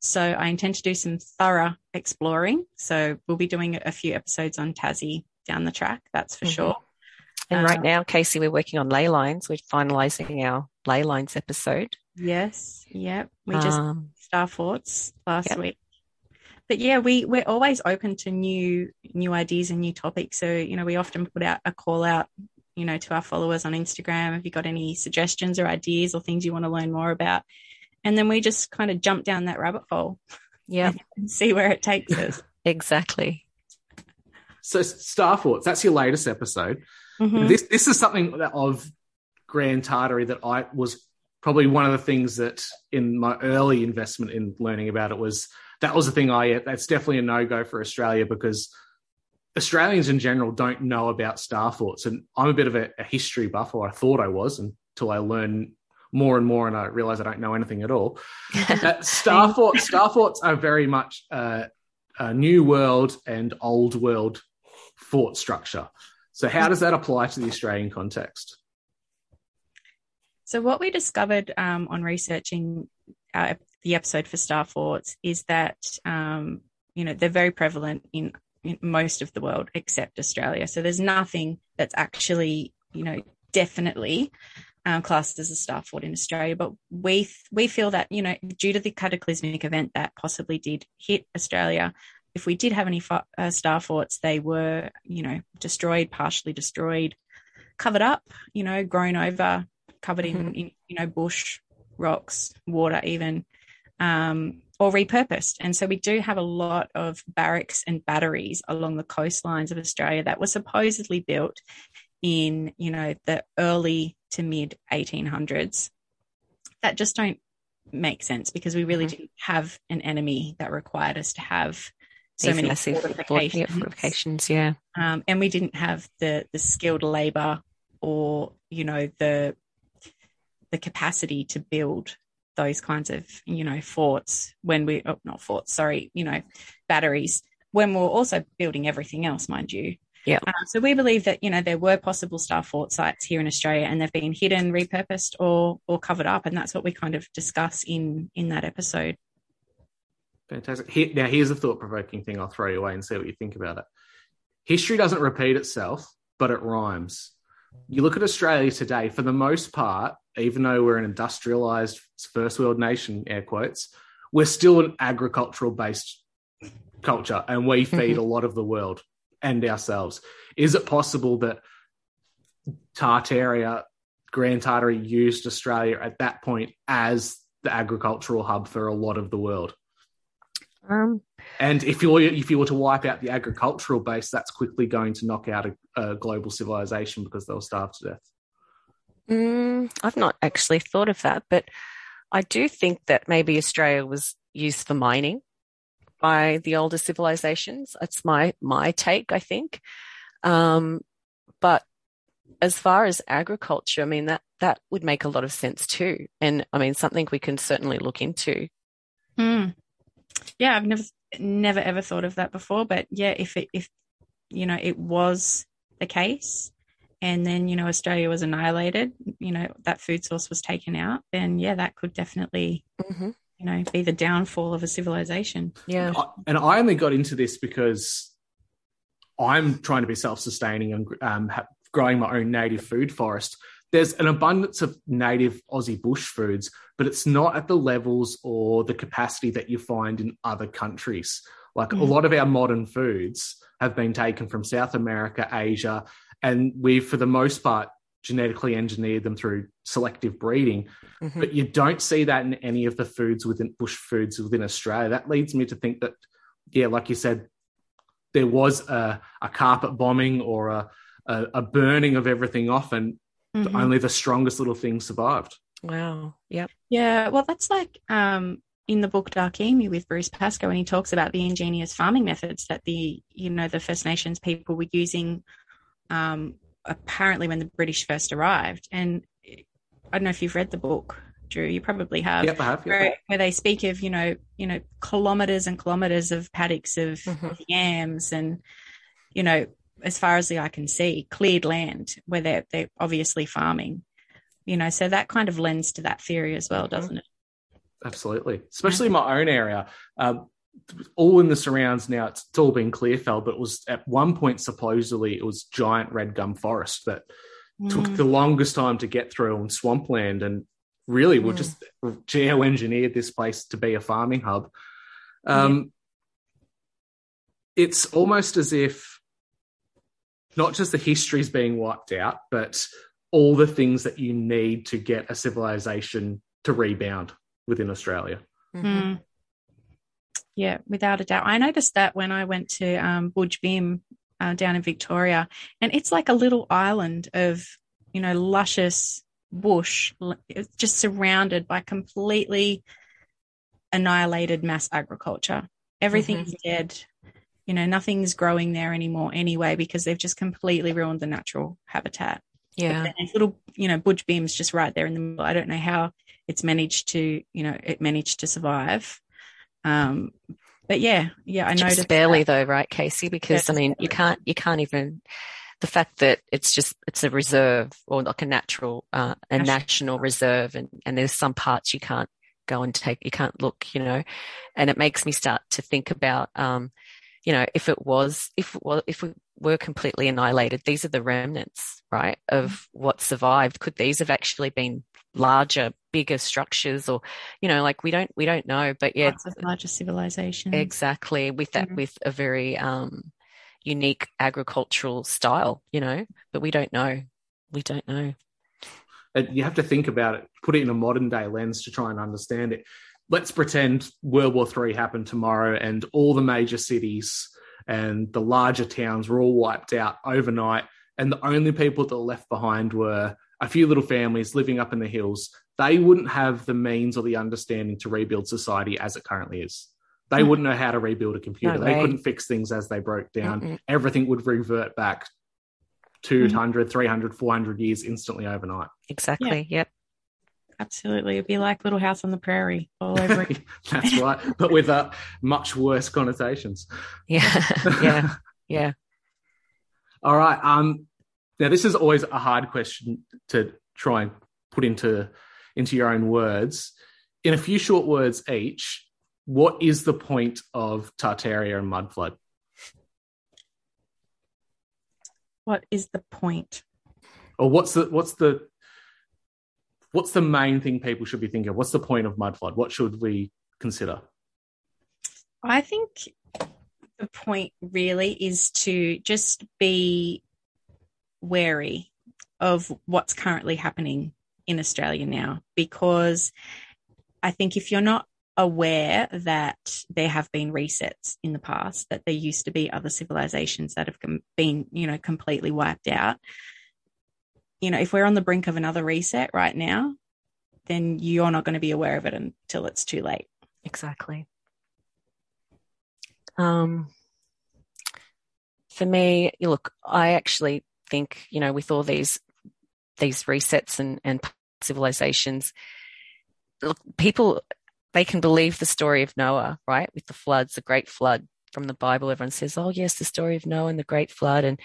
So I intend to do some thorough exploring. So we'll be doing a few episodes on Tassie down the track, that's for Mhm. sure. And right Uh, now, Casey, we're working on ley lines. We're finalising our ley lines episode. Yes. Yep. We just Um, Star Forts last Yep. week. But yeah, we we're always open to new new ideas and new topics. So you know, we often put out a call out, you know, to our followers on Instagram. Have you got any suggestions or ideas or things you want to learn more about? And then we just kind of jump down that rabbit hole yeah, and see where it takes us. exactly. So Star Forts, that's your latest episode. Mhm. This this is something that of Grand Tartary that I was probably one of the things that in my early investment in learning about it was that was the thing I that's definitely a no go for Australia because Australians in general don't know about Star Forts and I'm a bit of a, a history buff or I thought I was until I learned more and more and I realize I don't know anything at all. Uh, Star Forts Star Forts are very much uh, a new world and old world fort structure. So how does that apply to the Australian context? So what we discovered um, on researching our, the episode for Star Forts is that um, you know they're very prevalent in, in most of the world except Australia. So there's nothing that's actually you know definitely um, classed as a star fort in Australia. But we we feel that you know due to the cataclysmic event that possibly did hit Australia. If we did have any fo- uh, star forts, they were, you know, destroyed, partially destroyed, covered up, you know, grown over, covered in, in you know bush rocks water even um, or repurposed and so we do have a lot of barracks and batteries along the coastlines of australia that were supposedly built in you know the early to mid 1800s that just don't make sense because we really Mhm. didn't have an enemy that required us to have so These many massive fortifications fortifications. Yeah. um, and we didn't have the the skilled labor or you know the the capacity to build those kinds of you know forts when we oh, not forts sorry you know batteries when we're also building everything else mind you Yeah. uh, so we believe that you know there were possible star fort sites here in australia and they've been hidden repurposed or or covered up and that's what we kind of discuss in in that episode Fantastic. Here, now, here's a thought provoking thing I'll throw you away and see what you think about it. History doesn't repeat itself, but it rhymes. You look at Australia today, for the most part, even though we're an industrialized first world nation, air quotes, we're still an agricultural based culture and we feed a lot of the world and ourselves. Is it possible that Tartaria, Grand Tartary used Australia at that point as the agricultural hub for a lot of the world? Um, And if you if you were to wipe out the agricultural base, that's quickly going to knock out a, a global civilization because they'll starve to death. mm, I've not actually thought of that, but I do think that maybe Australia was used for mining by the older civilizations. That's my my take, I think. Um, but as far as agriculture, I mean that that would make a lot of sense too, and I mean something we can certainly look into. Hmm. Yeah, I've never never ever thought of that before, but yeah, if it if you know it was the case and then you know Australia was annihilated, you know that food source was taken out, then yeah, that could definitely Mm-hmm. you know be the downfall of a civilization. Yeah. And I only got into this because I'm trying to be self-sustaining and um, ha- growing my own native food forest. There's an abundance of native Aussie bush foods, but it's not at the levels or the capacity that you find in other countries. Like a Mm. lot of our modern foods have been taken from South America, Asia, and we've, for the most part, genetically engineered them through selective breeding Mhm. but you don't see that in any of the foods within bush foods within Australia. That leads me to think that, yeah, like you said, there was a, a carpet bombing or a, a, a burning of everything off, and Mhm. only the strongest little things survived. Wow. Yep. Yeah, well, that's like um, in the book Dark Emu with Bruce Pascoe, and he talks about the ingenious farming methods that the you know the First Nations people were using. Um, apparently, when the British first arrived, and I don't know if you've read the book, Drew. You probably have. yep, I have. Yep. Where, where they speak of you know you know kilometers and kilometers of paddocks of Mhm. yams and you know as far as the eye can see cleared land where they're they're obviously farming you know so that kind of lends to that theory as well doesn't it Absolutely, especially in my own area. Um, all in the surrounds now, it's, it's all been clearfell, but it was at one point supposedly it was giant red gum forest that took Mm. the longest time to get through on swampland and really we Mm. just geoengineered this place to be a farming hub. Um, It's almost as if not just the history's being wiped out, but all the things that you need to get a civilization to rebound within Australia. Mhm. Mm. Yeah, without a doubt. I noticed that when I went to um, Budge Bim uh, down in Victoria, and it's like a little island of, you know, luscious bush, it's just surrounded by completely annihilated mass agriculture. Everything's dead. You know, nothing's growing there anymore anyway because they've just completely ruined the natural habitat. Yeah. Little, you know, Budge Bim's just right there in the middle. I don't know how it's managed to, you know, it managed to survive. Um, but yeah, yeah, I know barely that. though, right, Casey? Because I Just mean, you can't you can't even the fact that it's just it's a reserve or like a natural uh, a National national reserve, and and there's some parts you can't go and take, you can't look, you know, and it makes me start to think about, um, you know, if it was if it was, if we were completely annihilated, these are the remnants, right, of what survived. Could these have actually been larger, bigger structures, or you know, like we don't we don't know, but yeah, larger civilization, Exactly, with that, Mhm. with a very um, unique agricultural style, you know, but we don't know. We don't know. You have to think about it, put it in a modern day lens to try and understand it. Let's pretend World War III happened tomorrow and all the major cities and the larger towns were all wiped out overnight. And the only people that were left behind were a few little families living up in the hills. They wouldn't have the means or the understanding to rebuild society as it currently is. They Mm. wouldn't know how to rebuild a computer. No they couldn't fix things as they broke down. Mm-mm. Everything would revert back 200, 300, 400 years instantly overnight. Exactly. Yep. Absolutely. It'd be like Little House on the Prairie all over. That's right, but with uh, much worse connotations. Yeah. yeah. Yeah. All right. Um, now this is always a hard question to try and put into into your own words. In a few short words each, what is the point of Tartaria and Mudflood? What is the point? Or what's the what's the what's the main thing people should be thinking of? What's the point of Mudflood? What should we consider? I think the point really is to just be wary of what's currently happening in Australia now because I think if you're not aware that there have been resets in the past, that there used to be other civilizations that have been, you know, completely wiped out. You know, if we're on the brink of another reset right now, then you're not going to be aware of it until it's too late. Exactly. Um, for me, look, I actually think, you know, with all these these resets and, and civilizations, look, people they can believe the story of Noah, right? With the floods, the great flood from the Bible. Everyone says, Oh, yes, the story of Noah and the great flood. And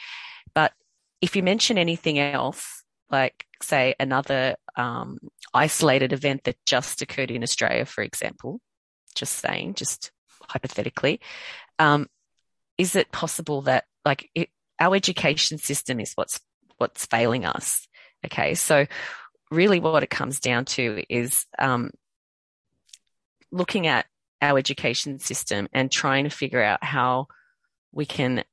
but if you mention anything else, like say another um, isolated event that just occurred in Australia, for example, just saying, just hypothetically, um, is it possible that like it, our education system is what's what's failing us? Okay, so really, what it comes down to is um, looking at our education system and trying to figure out how we can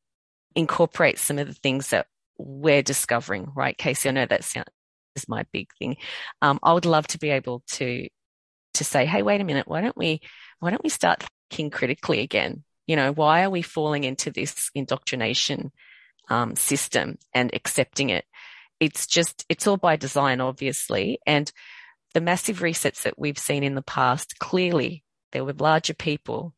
incorporate some of the things that we're discovering, right, Casey? I know that sound, is my big thing. Um, I would love to be able to to say, hey, wait a minute, why don't we why don't we start thinking critically again? You know, why are we falling into this indoctrination um, system and accepting it? It's just it's all by design, obviously, and the massive resets that we've seen in the past clearly there were larger people.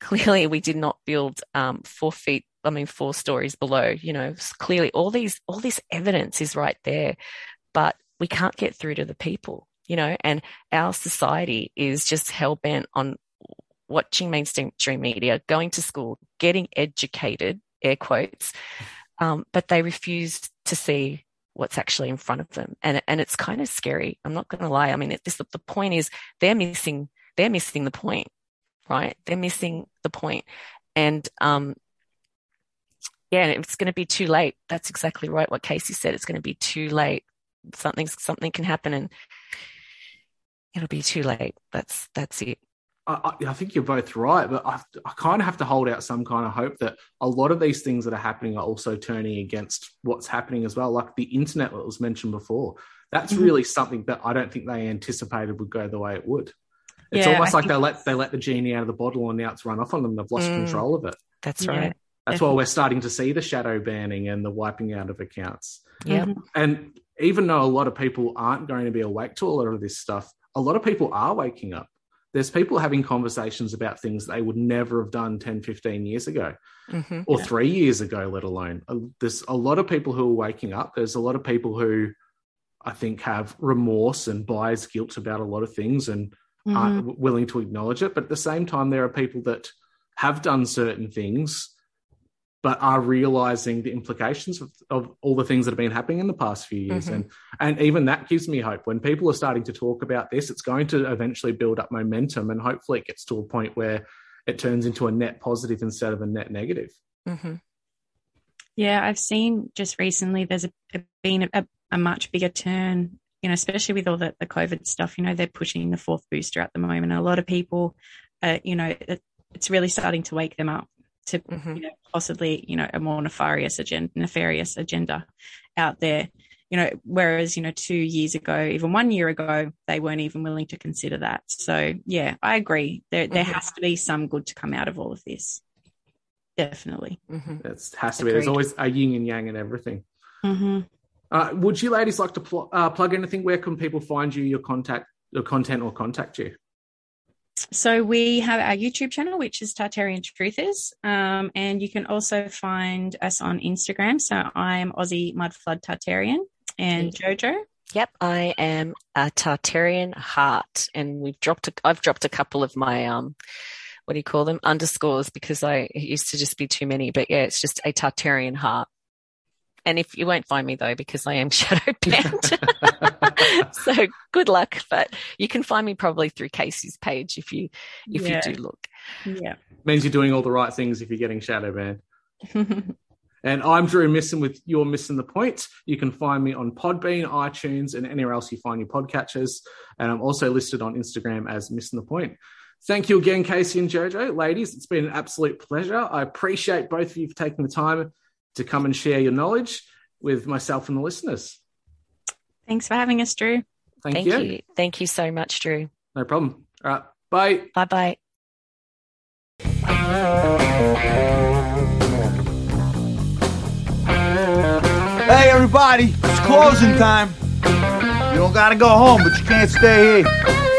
Clearly, we did not build um, four feet I mean, four stories below, you know, clearly all these, all this evidence is right there, but we can't get through to the people, you know, and our society is just hell bent on watching mainstream media, going to school, getting educated, air quotes, um, but they refuse to see what's actually in front of them. And, and it's kind of scary. I'm not going to lie. I mean, this, the point is they're missing, they're missing the point, right? They're missing the point. And, um, yeah, it's going to be too late. That's exactly right. What Casey said. It's going to be too late. Something, something can happen and it'll be too late. That's, that's it. I, I, think you're both right, but I, I, kind of have to hold out some kind of hope that a lot of these things that are happening are also turning against what's happening as well. Like the internet that was mentioned before, that's mm-hmm. really something that I don't think they anticipated would go the way it would. It's yeah, almost like they let they let the genie out of the bottle and now it's run off on them. They've lost mm, control of it. That's right. That's why we're starting to see the shadow banning and the wiping out of accounts. Yeah. Mm-hmm. And even though a lot of people aren't going to be awake to a lot of this stuff, a lot of people are waking up. There's people having conversations about things they would never have done 10, 15 years ago mm-hmm. or three years ago, let alone. Uh, there's a lot of people who are waking up. There's a lot of people who I think have remorse and buyer's guilt about a lot of things and mm-hmm. aren't willing to acknowledge it. But at the same time, there are people that have done certain things but are realizing the implications of, of, all the things that have been happening in the past few years. Mm-hmm. And and even that gives me hope. When people are starting to talk about this, it's going to eventually build up momentum and hopefully it gets to a point where it turns into a net positive instead of a net negative. Mm-hmm. Yeah, I've seen just recently there's a, a been a, a, much bigger turn, you know, especially with all the, the COVID stuff. You know, they're pushing the fourth booster at the moment. A lot of people, uh, you know, it, it's really starting to wake them up to mm-hmm. you know, possibly you know a more nefarious agenda, nefarious agenda out there. You know, whereas you know two years ago, even one year ago, they weren't even willing to consider that. So yeah, I agree. There there mm-hmm. has to be some good to come out of all of this. Definitely, mm-hmm. it has to be. There's always a yin and yang in everything. Uh, would you ladies like to pl- uh, plug anything? Where can people find you, your contact, your content, or contact you? so we have our YouTube channel, which is Tartarian Truthers, um, and you can also find us on Instagram. So I'm Aussie Mudflood Tartarian and Jojo. Yep, I am a Tartarian Heart, and we've dropped. A, I've dropped a couple of my um, what do you call them underscores because I used to just be too many. But yeah, it's just a Tartarian Heart. And if you won't find me though, because I am shadow banned. so good luck. But you can find me probably through Casey's page if you if yeah. you do look. Yeah. Means you're doing all the right things if you're getting shadow banned. and I'm Drew Missen with You're Missen the Point. You can find me on Podbean, iTunes, and anywhere else you find your podcatchers. And I'm also listed on Instagram as Missen the Point. Thank you again, Casey and Jojo. Ladies, it's been an absolute pleasure. I appreciate both of you for taking the time to come and share your knowledge with myself and the listeners. Thanks for having us, Drew. Thank, Thank you. you. Thank you so much, Drew. No problem. All right. Bye. Bye bye. Hey, everybody, it's closing time. You don't got to go home, but you can't stay here.